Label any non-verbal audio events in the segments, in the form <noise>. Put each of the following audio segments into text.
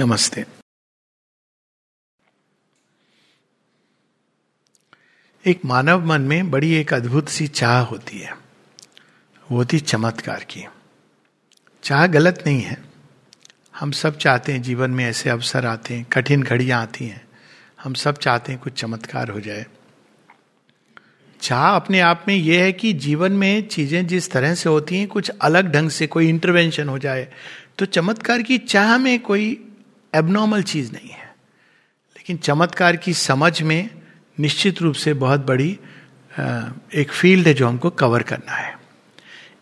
नमस्ते। एक मानव मन में बड़ी एक अद्भुत सी चाह होती है। वो होती चमत्कार की। चाह गलत नहीं है। हम सब चाहते हैं जीवन में ऐसे अवसर आते हैं, कठिन घड़ियाँ आती हैं। हम सब चाहते हैं कुछ चमत्कार हो जाए। चाह अपने आप में यह है कि जीवन में चीज़ें जिस तरह से होती हैं, कुछ अलग ढंग से कोई इंटरवेंशन हो जाए। तो चमत्कार की चाह में कोई एबनॉर्मल चीज़ नहीं है। लेकिन चमत्कार की समझ में निश्चित रूप से बहुत बड़ी एक फ़ील्ड है जो हमको कवर करना है।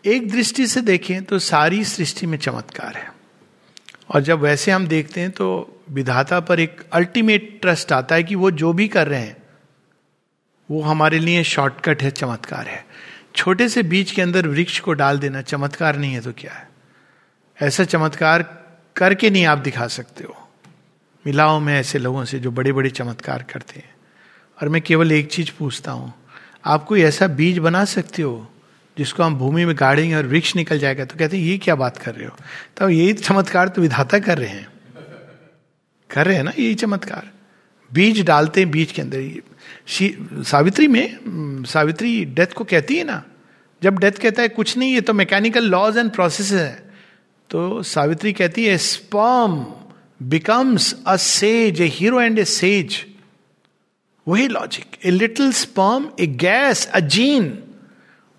एक दृष्टि से देखें तो सारी सृष्टि में चमत्कार है। और जब वैसे हम देखते हैं तो विधाता पर एक अल्टीमेट ट्रस्ट आता है कि वो जो भी कर रहे हैं, वो हमारे लिए शॉर्टकट है, चमत्कार है। छोटे से बीज के अंदर वृक्ष को डाल देना चमत्कार नहीं है तो क्या है? ऐसा चमत्कार करके नहीं आप दिखा सकते हो। मिलाओ मैं ऐसे लोगों से जो बड़े बड़े चमत्कार करते हैं। और मैं केवल एक चीज़ पूछता हूँ, आप कोई ऐसा बीज बना सकते हो जिसको हम भूमि में गाड़ेंगे और वृक्ष निकल जाएगा? तो कहते हैं, ये क्या बात कर रहे हो? तो यही चमत्कार तो विधाता कर रहे हैं। कर रहे हैं ना यही चमत्कार। बीज डालते हैं बीज के अंदर। सावित्री में सावित्री डेथ को कहती है ना, जब डेथ कहता है, कुछ नहीं है तो मैकेनिकल लॉज एंड प्रोसेस है। तो सावित्री कहती है, sperm becomes a sage a hero and a sage वही logic a little sperm a gas a gene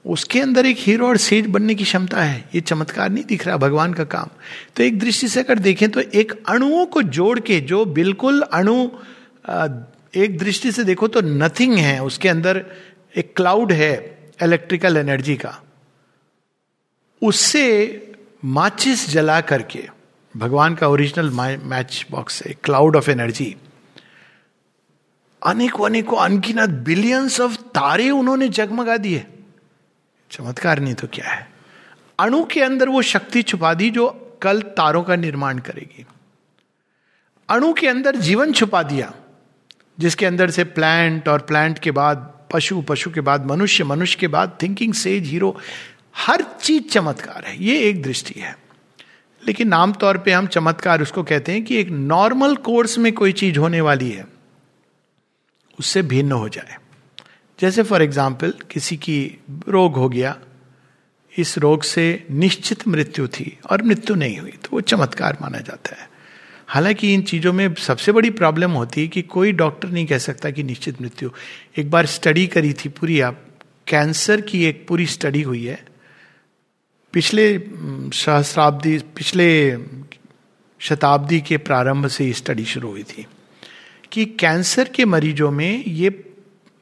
उसके अंदर एक हीरो और सेज बनने की क्षमता है। ये चमत्कार नहीं दिख रहा भगवान का काम। तो एक दृष्टि से अगर देखें तो एक अणुओं को जोड़ के, जो बिल्कुल अणु एक दृष्टि से देखो तो नथिंग है। उसके अंदर एक क्लाउड है इलेक्ट्रिकल एनर्जी का। उससे माचिस जला करके भगवान का ओरिजिनल मैच बॉक्स है क्लाउड ऑफ़ एनर्जी अनेकों अनेकों, अनगिनत बिलियंस ऑफ़ तारे उन्होंने जगमगा दिए। चमत्कार नहीं तो क्या है? अणु के अंदर वो शक्ति छुपा दी जो कल तारों का निर्माण करेगी। अणु के अंदर जीवन छुपा दिया, जिसके अंदर से प्लांट और प्लांट के बाद, पशु पशु के बाद, मनुष्य मनुष्य के बाद थिंकिंग सेज हीरो हर चीज़ चमत्कार है। ये एक दृष्टि है। लेकिन आमतौर पे हम चमत्कार उसको कहते हैं कि एक नॉर्मल कोर्स में कोई चीज़ होने वाली है, उससे भिन्न हो जाए। जैसे फॉर एग्ज़ाम्पल किसी की रोग हो गया, इस रोग से निश्चित मृत्यु थी और मृत्यु नहीं हुई तो वो चमत्कार माना जाता है। हालाँकि इन चीज़ों में सबसे बड़ी प्रॉब्लम होती है कि कोई डॉक्टर नहीं कह सकता कि निश्चित मृत्यु। एक बार स्टडी करी थी पूरी, आप कैंसर की एक पूरी स्टडी हुई है पिछले सहस्राब्दी, पिछले शताब्दी के प्रारंभ से स्टडी शुरू हुई थी कि कैंसर के मरीजों में ये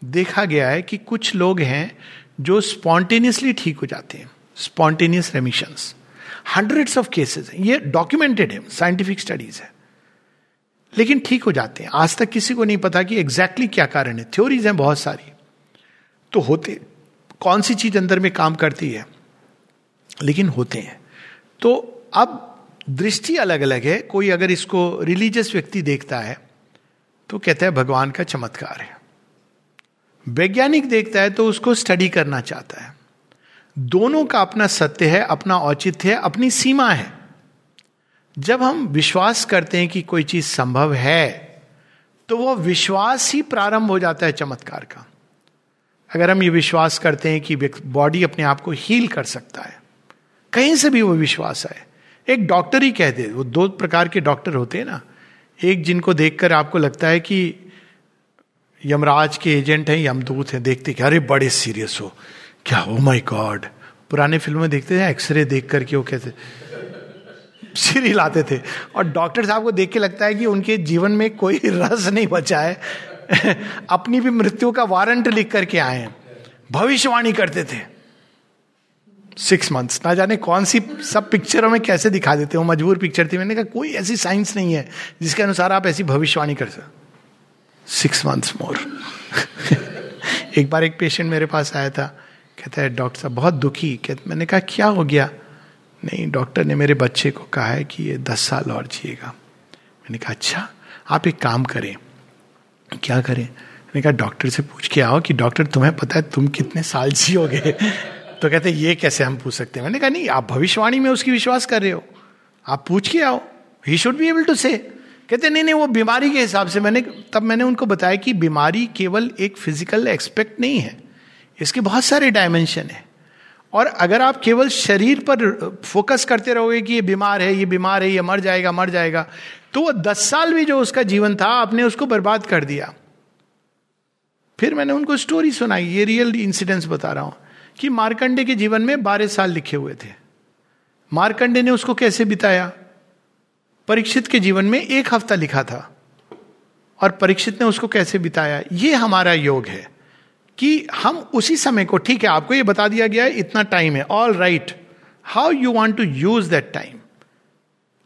देखा गया है कि कुछ लोग हैं जो स्पॉन्टेनियसली ठीक हो जाते हैं, spontaneous remissions hundreds of cases हैं। ये डॉक्यूमेंटेड है साइंटिफिक स्टडीज़ है। लेकिन ठीक हो जाते हैं। आज तक किसी को नहीं पता कि एग्जैक्टली exactly क्या कारण है। थ्योरीज हैं बहुत सारी। तो होते, कौन सी चीज़ अंदर में काम करती है? लेकिन होते हैं। तो अब दृष्टि अलग अलग है। कोई अगर इसको रिलीजियस व्यक्ति देखता है तो कहता है, भगवान का चमत्कार है। वैज्ञानिक देखता है तो उसको स्टडी करना चाहता है। दोनों का अपना सत्य है, अपना औचित्य है, अपनी सीमा है। जब हम विश्वास करते हैं कि कोई चीज़ संभव है तो वह विश्वास ही प्रारंभ हो जाता है चमत्कार का। अगर हम ये विश्वास करते हैं कि बॉडी अपने आप को हील कर सकता है कहीं से भी वो विश्वास आए। एक डॉक्टर ही कहते वो दो प्रकार के डॉक्टर होते हैं ना। एक जिनको देखकर आपको लगता है कि यमराज के एजेंट हैं यमदूत हैं, देखते कि अरे बड़े सीरियस हो। क्या हो माय गॉड पुराने फ़िल्म में देखते थे एक्सरे देख करके वो कहते सिर हिलाते थे। और डॉक्टर साहब को देख के लगता है कि उनके जीवन में कोई रस नहीं बचा है। <laughs> अपनी भी मृत्यु का वारंट लिख करके आए हैं। भविष्यवाणी करते थे। सिक्स मंथ्स ना जाने कौन सी सब पिक्चरों में कैसे दिखा देते हो? मजबूर पिक्चर थी। मैंने कहा, कोई ऐसी साइंस नहीं है जिसके अनुसार आप ऐसी भविष्यवाणी कर सकते सिक्स मंथ्स मोर एक बार एक पेशेंट मेरे पास आया था। कहता है, डॉक्टर साहब, बहुत दुखी। कहते मैंने कहा, क्या हो गया? नहीं, डॉक्टर ने मेरे बच्चे को कहा है कि ये दस साल और जिएगा। मैंने कहा अच्छा आप एक काम करें। क्या करें? मैंने कहा, डॉक्टर से पूछ के आओ कि डॉक्टर, तुम्हें पता है तुम कितने साल जियोगे? तो कहते ये कैसे हम पूछ सकते हैं? मैंने कहा, नहीं, आप भविष्यवाणी में उसकी विश्वास कर रहे हो। आप पूछ के आओ। He should be able to say कहते नहीं नहीं, वो बीमारी के हिसाब से मैंने, तब मैंने उनको बताया कि बीमारी केवल एक फ़िज़िकल एक्सपेक्ट नहीं है। इसके बहुत सारे डायमेंशन है। और अगर आप केवल शरीर पर फोकस करते रहोगे कि ये बीमार है, ये बीमार है, ये मर जाएगा मर जाएगा तो वो दस साल भी जो उसका जीवन था, आपने उसको बर्बाद कर दिया। फिर मैंने उनको स्टोरी सुनाई। ये रियल इंसिडेंट्स बता रहा हूँ। कि मारकंडे के जीवन में बारह साल लिखे हुए थे। मारकंडे ने उसको कैसे बिताया? परीक्षित के जीवन में एक हफ़्ता लिखा था। और परीक्षित ने उसको कैसे बिताया? ये हमारा योग है कि हम उसी समय को, ठीक है, आपको ये बता दिया गया है, इतना टाइम है। All right how you want to use that time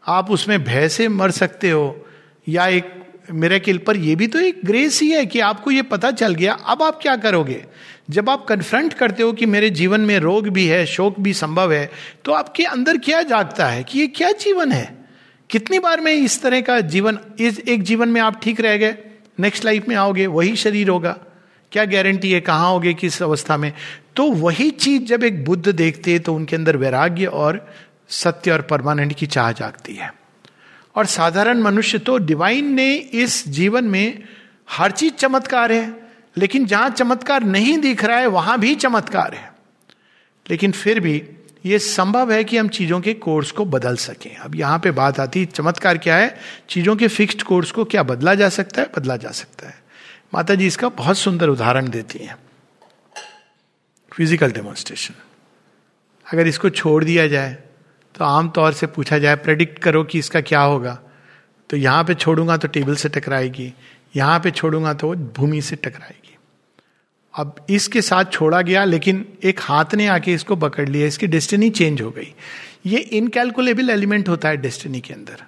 आप उसमें भय से मर सकते हो या एक मेरे किल पर यह भी तो एक ग्रेस ही है कि आपको ये पता चल गया, अब आप क्या करोगे? जब आप कन्फ्रंट करते हो कि मेरे जीवन में रोग भी है, शोक भी संभव है तो आपके अंदर क्या जागता है कि ये क्या जीवन है? कितनी बार में इस तरह का जीवन, इस एक जीवन में आप ठीक रह गए नेक्स्ट लाइफ में आओगे, वही शरीर होगा। क्या गारंटी है, कहाँ होगे किस अवस्था में? तो वही चीज़ जब एक बुद्ध देखते हैं तो उनके अंदर वैराग्य और सत्य और परमानेंट की चाह जागती है। और साधारण मनुष्य तो डिवाइन ने इस जीवन में हर चीज़ चमत्कार है, लेकिन जहाँ चमत्कार नहीं दिख रहा है, वहाँ भी चमत्कार है। लेकिन फिर भी ये संभव है कि हम चीज़ों के कोर्स को बदल सकें। अब यहाँ पे बात आती है, चमत्कार क्या है? चीज़ों के फिक्स्ड कोर्स को क्या बदला जा सकता है? बदला जा सकता है। माता जी इसका बहुत सुंदर उदाहरण देती हैं। फ़िज़िकल डेमोन्स्ट्रेशन अगर इसको छोड़ दिया जाए तो आमतौर से पूछा जाए प्रेडिक्ट करो कि इसका क्या होगा। तो यहाँ पे छोड़ूँगा तो टेबल से टकराएगी, यहाँ पे छोड़ूँगा तो भूमि से टकराएगी। अब इसके साथ छोड़ा गया, लेकिन एक हाथ ने आके इसको पकड़ लिया, इसकी डेस्टिनी चेंज हो गई। ये इनकैलकुलेबल एलिमेंट होता है डेस्टिनी के अंदर।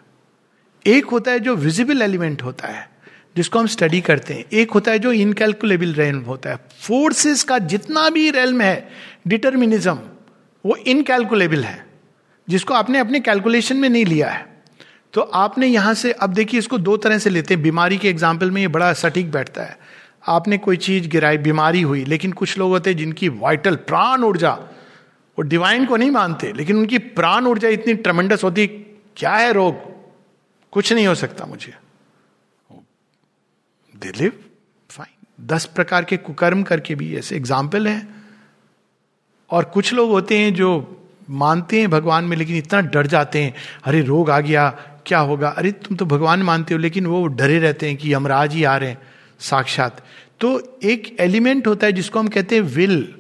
एक होता है जो विजिबल एलिमेंट होता है, जिसको हम स्टडी करते हैं। एक होता है जो इनकैलकुलेबल रेलम होता है। फोर्सेस का जितना भी रेलम है डिटर्मिनिज्म वो इनकैलकुलेबल है। जिसको आपने अपने कैलकुलेशन में नहीं लिया है। तो आपने यहाँ से, अब देखिए इसको दो तरह से लेते हैं। बीमारी के एग्ज़ाम्पल में ये बड़ा सटीक बैठता है। आपने कोई चीज़ गिराई, बीमारी हुई, लेकिन कुछ लोग होते हैं जिनकी वाइटल प्राण ऊर्जा, वो डिवाइन को नहीं मानते, लेकिन उनकी प्राण ऊर्जा इतनी ट्रमेंडस होती, क्या है रोग? कुछ नहीं हो सकता मुझे। दे लिव फाइन दस प्रकार के कुकर्म करके भी ऐसे एग्ज़ाम्पल है। और कुछ लोग होते हैं जो मानते हैं भगवान में, लेकिन इतना डर जाते हैं, अरे, रोग आ गया, क्या होगा? अरे, तुम तो भगवान मानते हो, लेकिन वो डरे रहते हैं कि यमराज ही आ रहे हैं, साक्षात। तो एक एलिमेंट होता है जिसको हम कहते हैं विल।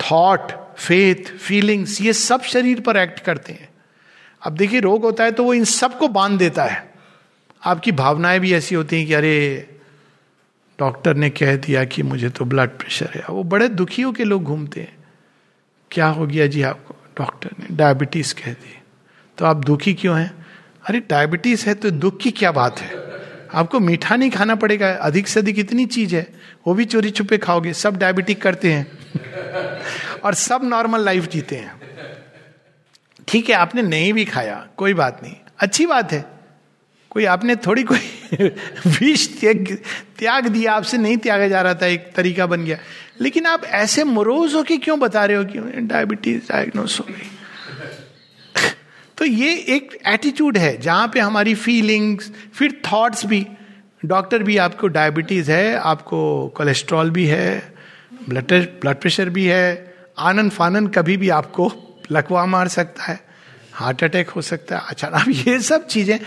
थॉट, फेथ, फीलिंग्स, ये सब शरीर पर एक्ट करते हैं। अब देखिए, रोग होता है तो वो इन सबको बाँध देता है। आपकी भावनाएँ भी ऐसी होती हैं कि, अरे, डॉक्टर ने कह दिया कि मुझे तो ब्लड प्रेशर है। वो बड़े दुखियों के लोग घूमते हैं। क्या हो गया जी आपको? डॉक्टर ने डायबिटीज़ कह दी। तो आप दुखी क्यों हैं? अरे, डायबिटीज़ है तो दुख की क्या बात है? आपको मीठा नहीं खाना पड़ेगा, अधिक से अधिक इतनी चीज़ है। वो भी चोरी छुपे खाओगे, सब डायबिटिक करते हैं। <laughs> और सब नॉर्मल लाइफ जीते हैं। ठीक है, आपने नहीं भी खाया, कोई बात नहीं। अच्छी बात है। कोई आपने थोड़ी कोई <laughs> विष त्याग त्याग दिया, आपसे नहीं त्यागा जा रहा था, एक तरीका बन गया। लेकिन आप ऐसे मरोज होके क्यों बता रहे हो कि डायबिटीज़ डायग्नोस हो गई? <laughs> तो ये एक एटीट्यूड है, जहाँ पे हमारी फीलिंग्स फिर थॉट्स भी। डॉक्टर भी आपको डायबिटीज़ है, आपको कोलेस्ट्रॉल भी है ब्लड ब्लड प्रेशर भी है, आनंद फानन कभी भी आपको लकवा मार सकता है हार्ट अटैक हो सकता है। अचानक ये सब चीज़ें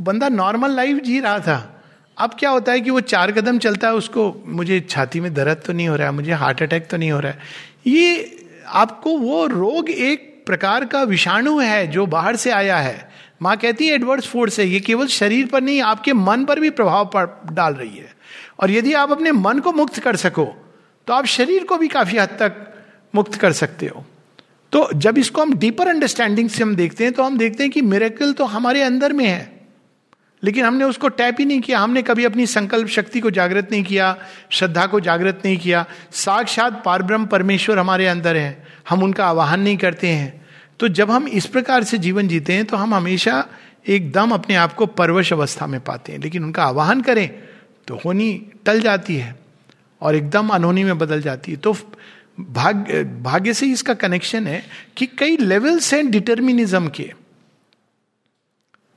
बंदा नॉर्मल लाइफ जी रहा था। अब क्या होता है कि वो चार कदम चलता है, उसको मुझे छाती में दर्द तो नहीं हो रहा है, मुझे हार्ट अटैक तो नहीं हो रहा है। ये आपको वो रोग एक प्रकार का विषाणु है जो बाहर से आया है। माँ कहती है एडवर्स फोर्स है ये केवल शरीर पर नहीं, आपके मन पर भी प्रभाव डाल रही है। और यदि आप अपने मन को मुक्त कर सको तो आप शरीर को भी काफ़ी हद तक मुक्त कर सकते हो। तो जब इसको हम डीपर अंडरस्टैंडिंग से हम देखते हैं तो हम देखते हैं कि मेरेकल तो हमारे अंदर में है। लेकिन हमने उसको टैप ही नहीं किया। हमने कभी अपनी संकल्प शक्ति को जागृत नहीं किया, श्रद्धा को जागृत नहीं किया। साक्षात पारब्रह्म परमेश्वर हमारे अंदर है। हम उनका आवाहन नहीं करते हैं। तो जब हम इस प्रकार से जीवन जीते हैं तो हम हमेशा एकदम अपने आप को परवश अवस्था में पाते हैं। लेकिन उनका आवाहन करें तो होनी टल जाती है और एकदम अनहोनी में बदल जाती है। तो भाग्य भाग्य से इसका कनेक्शन है कि कई लेवल्स हैं डिटर्मिनिज्म के।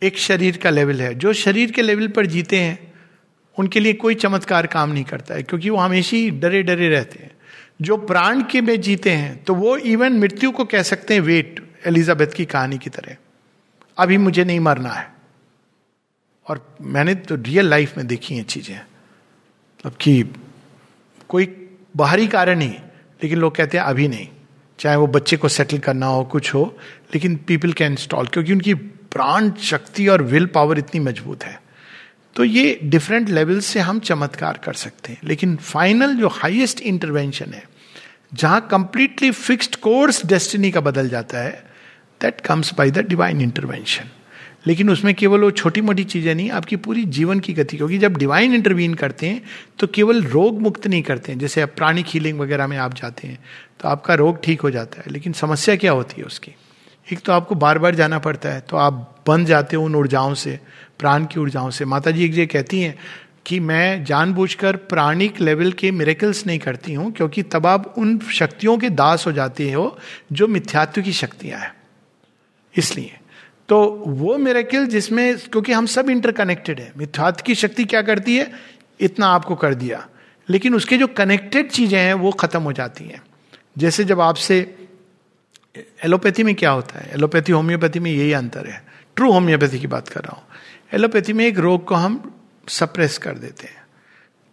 एक शरीर का लेवल है। जो शरीर के लेवल पर जीते हैं, उनके लिए कोई चमत्कार काम नहीं करता है, क्योंकि वो हमेशा ही डरे डरे रहते हैं। जो प्राण के में जीते हैं तो वो इवन मृत्यु को कह सकते हैं वेट एलिजाबेथ की कहानी की तरह। अभी मुझे नहीं मरना है। और मैंने तो रियल लाइफ में देखी हैं चीज़ें। मतलब कि कोई बाहरी कारण नहीं, लेकिन लोग कहते हैं, अभी नहीं। चाहे वो बच्चे को सेटल करना हो, कुछ हो, लेकिन पीपल कैन इंस्टॉल क्योंकि उनकी प्राण, शक्ति और विल पावर इतनी मज़बूत है। तो ये डिफरेंट लेवल से हम चमत्कार कर सकते हैं। लेकिन फाइनल जो हाईएस्ट इंटरवेंशन है, जहाँ कंप्लीटली फिक्स्ड कोर्स डेस्टिनी का बदल जाता है that comes by the divine intervention लेकिन उसमें केवल वो छोटी मोटी चीज़ें नहीं, आपकी पूरी जीवन की गति। क्योंकि जब डिवाइन इंटरवीन करते हैं तो केवल रोग मुक्त नहीं करते हैं। जैसे आप प्राणिक हीलिंग वगैरह में आप जाते हैं तो आपका रोग ठीक हो जाता है। लेकिन समस्या क्या होती है उसकी? एक तो आपको बार बार जाना पड़ता है तो आप बन जाते हो उन ऊर्जाओं से, प्राण की ऊर्जाओं से। माता जी एक ये कहती हैं कि मैं जानबूझकर प्राणिक लेवल के मेरेकल्स नहीं करती हूँ, क्योंकि तब आप उन शक्तियों के दास हो जाते हो जो मिथ्यात्व की शक्तियाँ हैं। इसलिए तो वो मेरेकल जिसमें, क्योंकि हम सब इंटरकनेक्टेड है, मिथ्यात्व की शक्ति क्या करती है? इतना आपको कर दिया। लेकिन उसके जो कनेक्टेड चीज़ें हैं, वो खत्म हो जाती हैं। जैसे जब आपसे एलोपैथी में क्या होता है? एलोपैथी होम्योपैथी में यही अंतर है। ट्रू होम्योपैथी की बात कर रहा हूँ। एलोपैथी में एक रोग को हम सप्रेस कर देते हैं।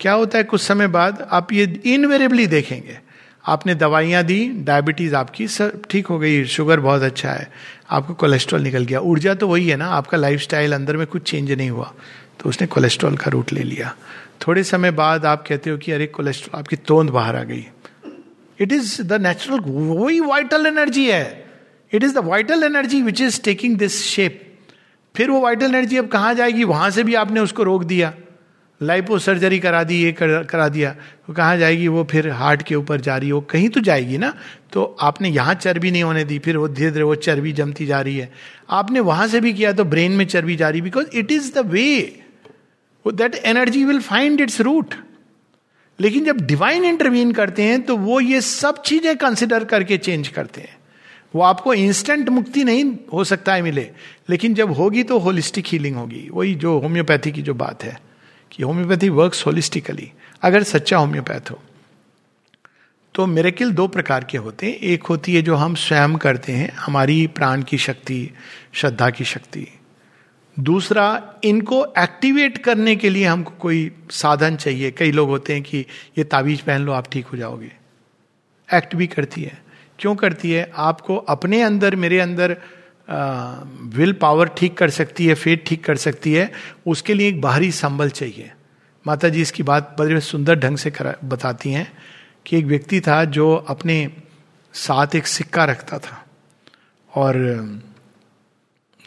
क्या होता है कुछ समय बाद आप ये इनवेरेबली देखेंगे। आपने दवाइयाँ दी, डायबिटीज़ आपकी सब ठीक हो गई, शुगर बहुत अच्छा है, आपको कोलेस्ट्रॉल निकल गया। ऊर्जा तो वही है ना, आपका लाइफ अंदर में कुछ चेंज नहीं हुआ तो उसने कोलेस्ट्रॉल का रूट ले लिया। थोड़े समय बाद आप कहते हो कि अरे कोलेस्ट्रॉल, आपकी तोंद बाहर आ गई। इट इज़ द नेचुरल वही वाइटल एनर्जी है. It is the vital energy which is taking this shape फिर वो वाइटल एनर्जी अब कहाँ जाएगी? वहाँ से भी आपने उसको रोक दिया। लाइपो सर्जरी करा दी ये कर, करा दिया। तो कहाँ जाएगी? वो फिर हार्ट के ऊपर जा रही है। कहीं तो जाएगी ना? तो आपने यहाँ चर्बी नहीं होने दी। फिर वो धीरे धीरे वो चर्बी जमती जा रही है। आपने वहाँ से भी किया तो ब्रेन में चर्बी जा रही because it is the way that energy will find its route लेकिन जब डिवाइन इंटरवीन करते हैं तो वो ये सब चीज़ें कंसिडर करके चेंज करते हैं। वो आपको इंस्टेंट मुक्ति नहीं हो सकता है मिले। लेकिन जब होगी तो होलिस्टिक हीलिंग होगी। वही जो होम्योपैथी की जो बात है, कि होम्योपैथी वर्क्स होलिस्टिकली अगर सच्चा होम्योपैथ हो तो मेरेकिल दो प्रकार के होते हैं। एक होती है जो हम स्वयं करते हैं, हमारी प्राण की शक्ति, श्रद्धा की शक्ति। दूसरा, इनको एक्टिवेट करने के लिए हमको कोई साधन चाहिए। कई लोग होते हैं कि, ये ताबीज पहन लो, आप ठीक हो जाओगे। एक्ट भी करती है। क्यों करती है? आपको अपने अंदर, मेरे अंदर विल पावर ठीक कर सकती है फेट ठीक कर सकती है। उसके लिए एक बाहरी संबल चाहिए। माता जी इसकी बात बड़े सुंदर ढंग से करा, बताती हैं कि एक व्यक्ति था जो अपने साथ एक सिक्का रखता था। और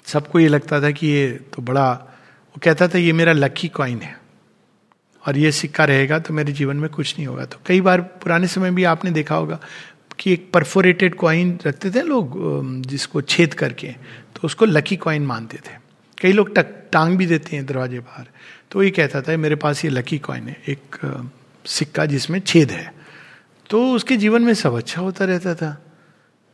सबको ये लगता था कि ये तो बड़ा, वो कहता था, ये मेरा लकी कॉइन है और ये सिक्का रहेगा तो मेरे जीवन में कुछ नहीं होगा। तो कई बार पुराने समय भी आपने देखा होगा कि एक परफोरेटेड कॉइन रखते थे लोग जिसको छेद करके तो उसको लकी कॉइन मानते थे। कई लोग टक, टांग भी देते हैं दरवाजे बाहर। तो ये कहता था मेरे पास ये लकी कॉइन है, एक सिक्का जिसमें छेद है। तो उसके जीवन में सब अच्छा होता रहता था।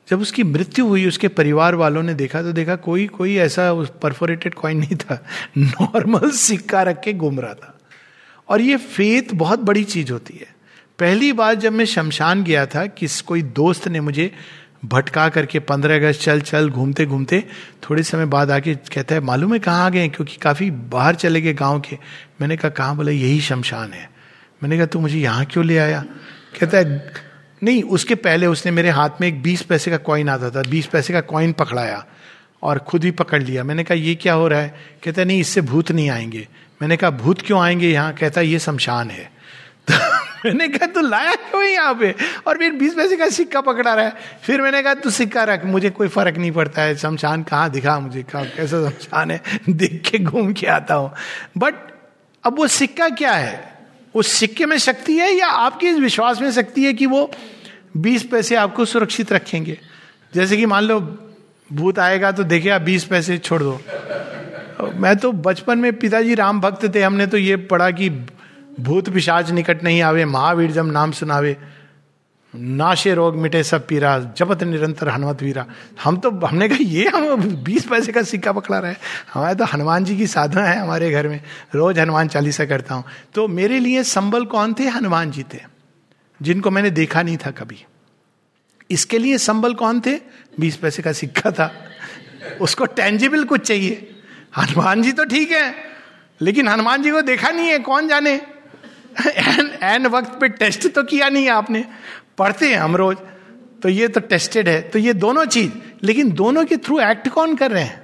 जब उसकी मृत्यु हुई, उसके परिवार वालों ने देखा तो देखा कोई कोई ऐसा परफोरेटेड कॉइन नहीं था। नॉर्मल सिक्का रख के घूम रहा था। और ये फेथ बहुत बड़ी चीज़ होती है। पहली बार जब मैं शमशान गया था, किस कोई दोस्त ने मुझे भटका करके पंद्रह अगस्त, चल चल, घूमते घूमते, थोड़े समय बाद आके कहता है, मालूम है कहाँ आ गए क्योंकि काफ़ी बाहर चले गए गाँव के। मैंने कहा, कहाँ बोला, यही शमशान है? मैंने कहा, तू मुझे यहाँ क्यों ले आया? कहता है नहीं, उसके पहले उसने मेरे हाथ में एक बीस पैसे का कॉइन आता था, बीस पैसे का कॉइन पकड़ाया और खुद ही पकड़ लिया। मैंने कहा, ये क्या हो रहा है? कहता, नहीं, इससे भूत नहीं आएँगे। मैंने कहा, भूत क्यों आएँगे यहाँ? कहता, ये शमशान है। <laughs> तो मैंने कहा, तू लाया क्यों यहाँ पे? और फिर बीस पैसे का सिक्का पकड़ा रहा है। फिर मैंने कहा, तू सिक्का रख, मुझे कोई फ़र्क नहीं पड़ता है। शमशान कहाँ दिखा मुझे? कहा, कैसा शमशान है? <laughs> देख के घूम के आता हूँ। बट अब वो सिक्का क्या है? उस सिक्के में शक्ति है या आपके इस विश्वास में शक्ति है कि वो बीस पैसे आपको सुरक्षित रखेंगे? जैसे कि मान लो, भूत आएगा तो देखे आप बीस पैसे छोड़ दो। मैं तो बचपन में पिताजी राम भक्त थे, हमने तो ये पढ़ा कि भूत पिशाच निकट नहीं आवे, महावीर जब नाम सुनावे। नाशे रोग मिटे सब पीरा, जपत निरंतर हनुमत वीरा। हम तो हमने कहा, ये हम बीस पैसे का सिक्का पकड़ा रहे हमारे तो हनुमान जी की साधना है हमारे घर में। रोज हनुमान चालीसा करता हूँ। तो मेरे लिए संबल कौन थे? हनुमान जी थे, जिनको मैंने देखा नहीं था कभी। इसके लिए संबल कौन थे? बीस पैसे का सिक्का था। उसको टेंजिबल कुछ चाहिए। हनुमान जी तो ठीक है, लेकिन हनुमान जी को देखा नहीं है, कौन जाने? <laughs> एन एन वक्त पे टेस्ट तो किया नहीं आपने। पढ़ते हैं हम रोज तो ये तो टेस्टेड है तो ये दोनों चीज़ लेकिन दोनों के थ्रू एक्ट कौन कर रहे हैं?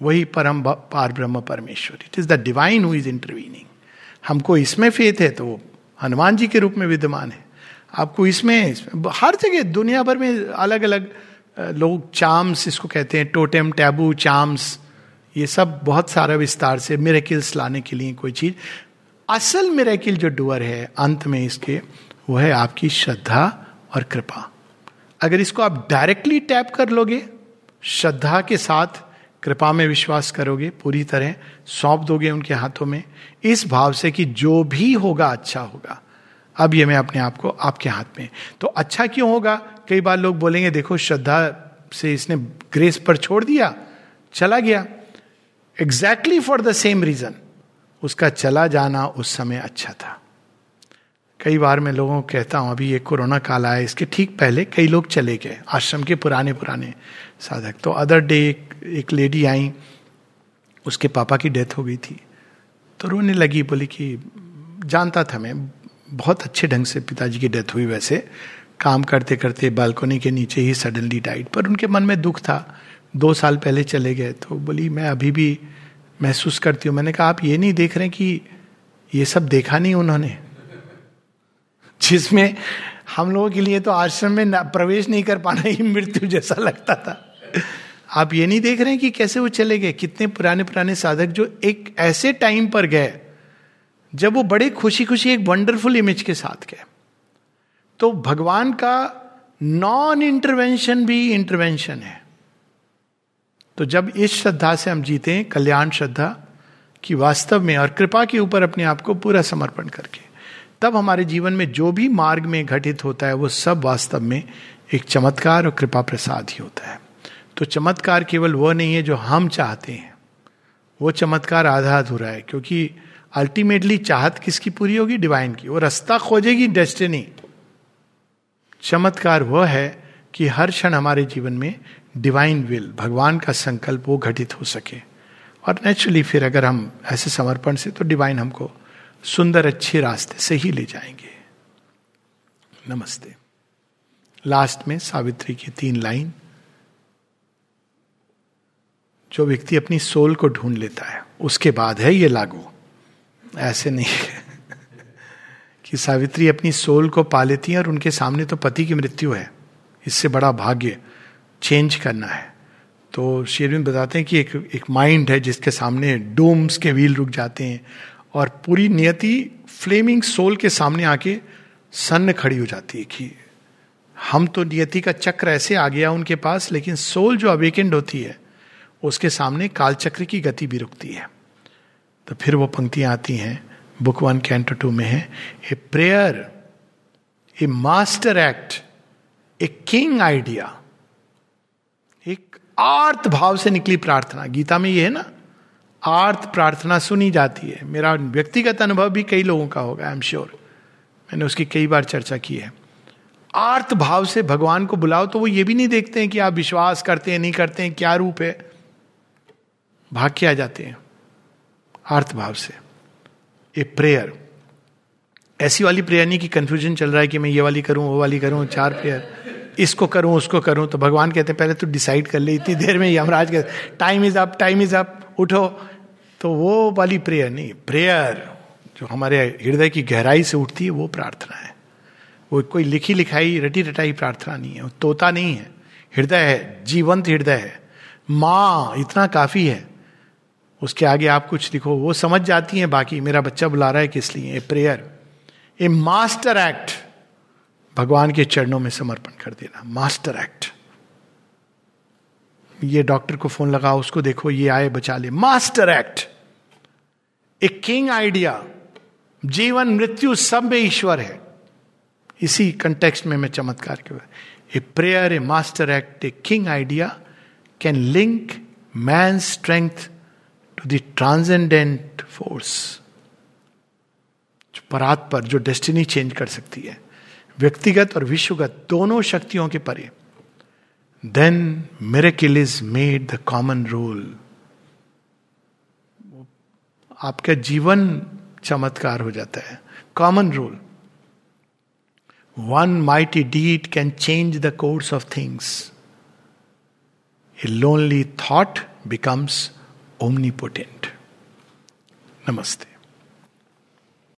वही परम पार ब्रह्म परमेश्वर it is the divine who is intervening हमको इसमें फेथ है तो हनुमान जी के रूप में विद्यमान है। आपको इसमें, इसमें हर जगह दुनिया भर में अलग अलग लोग चाम्स इसको कहते हैं टोटेम टैबू चाम्स ये सब बहुत सारा विस्तार से मेरेकिल्स लाने के लिए कोई चीज़। असल मेरेकिल जो डुअर है अंत में इसके वो है आपकी श्रद्धा और कृपा। अगर इसको आप डायरेक्टली टैप कर लोगे, श्रद्धा के साथ कृपा में विश्वास करोगे, पूरी तरह सौंप दोगे उनके हाथों में, इस भाव से कि जो भी होगा अच्छा होगा। अब ये मैं अपने आप को आपके हाथ में। तो अच्छा क्यों होगा? कई बार लोग बोलेंगे, देखो, श्रद्धा से इसने ग्रेस पर छोड़ दिया, चला गया। Exactly for the same reason उसका चला जाना उस समय अच्छा था। कई बार मैं लोगों को कहता हूँ अभी ये कोरोना काल आया इसके ठीक पहले कई लोग चले गए आश्रम के पुराने पुराने साधक। तो अदर डे एक, एक लेडी आई उसके पापा की डेथ हो गई थी। तो रोने लगी बोली कि जानता था मैं बहुत अच्छे ढंग से पिताजी की डेथ हुई वैसे। काम करते करते बालकोनी के नीचे ही सडनली डाइट पर उनके मन में दुख था। दो साल पहले चले गए तो बोली मैं अभी भी महसूस करती हूँ। मैंने कहा आप ये नहीं देख रहे कि ये सब देखा नहीं उन्होंने? जिसमें हम लोगों के लिए तो आश्रम में प्रवेश नहीं कर पाना ही मृत्यु जैसा लगता था। आप ये नहीं देख रहे हैं कि कैसे वो चले गए? कितने पुराने पुराने साधक जो एक ऐसे टाइम पर गए, जब वो बड़े खुशी खुशी एक वंडरफुल इमेज के साथ गए। तो भगवान का नॉन इंटरवेंशन भी इंटरवेंशन है। तो जब इस श्रद्धा से हम जीते कल्याण श्रद्धा की वास्तव में और कृपा के ऊपर अपने आप को पूरा समर्पण करके। तब हमारे जीवन में जो भी मार्ग में घटित होता है, वो सब वास्तव में एक चमत्कार और कृपा प्रसाद ही होता है। तो चमत्कार केवल वह नहीं है जो हम चाहते हैं। वो चमत्कार आधा अधूरा है, क्योंकि अल्टीमेटली चाहत किसकी पूरी होगी? डिवाइन की। वो रास्ता खोजेगी, डेस्टिनी। चमत्कार वह है कि हर क्षण हमारे जीवन में डिवाइन विल, भगवान का संकल्प वो घटित हो सके। और नेचुरली फिर अगर हम ऐसे समर्पण से तो डिवाइन हमको सुंदर अच्छे रास्ते से ही ले जाएँगे। नमस्ते। लास्ट में सावित्री की तीन लाइन। जो व्यक्ति अपनी सोल को ढूंढ लेता है, उसके बाद है ये लागू। ऐसे नहीं <laughs> कि सावित्री अपनी सोल को पा लेती है और उनके सामने तो पति की मृत्यु है। इससे बड़ा भाग्य चेंज करना है। तो शेरविंद बताते हैं कि एक एक माइंड है जिसके सामने डोम्स के व्हील रुक जाते हैं। और पूरी नियति फ्लेमिंग सोल के सामने आके सन्न खड़ी हो जाती है कि हम तो नियति का चक्र ऐसे आ गया उनके पास, लेकिन सोल जो अवेकेंड होती है, उसके सामने कालचक्र की गति भी रुकती है। तो फिर वो पंक्तियाँ आती हैं, बुक वन कैंटो टू में है, a prayer a master act a king idea एक आर्थ भाव से निकली प्रार्थना। गीता में ये है ना आर्थ प्रार्थना सुनी जाती है। मेरा व्यक्तिगत अनुभव भी कई लोगों का होगा आई एम श्योर मैंने उसकी कई बार चर्चा की है। आर्थ भाव से भगवान को बुलाओ तो वो ये भी नहीं देखते हैं कि आप विश्वास करते हैं, नहीं करते हैं, क्या रूप है। भाग के आ जाते हैं आर्थ भाव से। ए प्रेयर ऐसी वाली प्रेयर नहीं कि कंफ्यूजन चल रहा है कि मैं ये वाली करूँ, वो वाली करूँ, चार प्रेयर इसको करूँ, उसको करूँ तो भगवान कहते हैं, पहले तो डिसाइड कर ले, इतनी देर में यमराज कहते time is up time is up उठो। तो वो वाली प्रेयर नहीं प्रेयर जो हमारे हृदय की गहराई से उठती है, वो प्रार्थना है। वो कोई लिखी लिखाई, रटी रटाई प्रार्थना नहीं है तोता नहीं है। हृदय है, जीवंत हृदय है। माँ इतना काफ़ी है, उसके आगे आप कुछ लिखो, वो समझ जाती हैं, बाकी मेरा बच्चा बुला रहा है किस लिए? A prayer a master act भगवान के चरणों में समर्पण कर देना मास्टर एक्ट ये डॉक्टर को फ़ोन लगाओ, उसको देखो, ये आए, बचा ले। मास्टर एक्ट एक किंग आइडिया जीवन, मृत्यु, सब में ईश्वर है। इसी कंटेक्स्ट में मैं चमत्कार के a prayer a master act a king idea can link man strength to the transcendent force जो परात पर, जो डेस्टिनी चेंज कर सकती है। व्यक्तिगत और विश्वगत दोनों शक्तियों के परे। Then miracle is made the common rule आपका जीवन चमत्कार हो जाता है। Common rule one mighty deed can change the course of things a lonely thought becomes omnipotent नमस्ते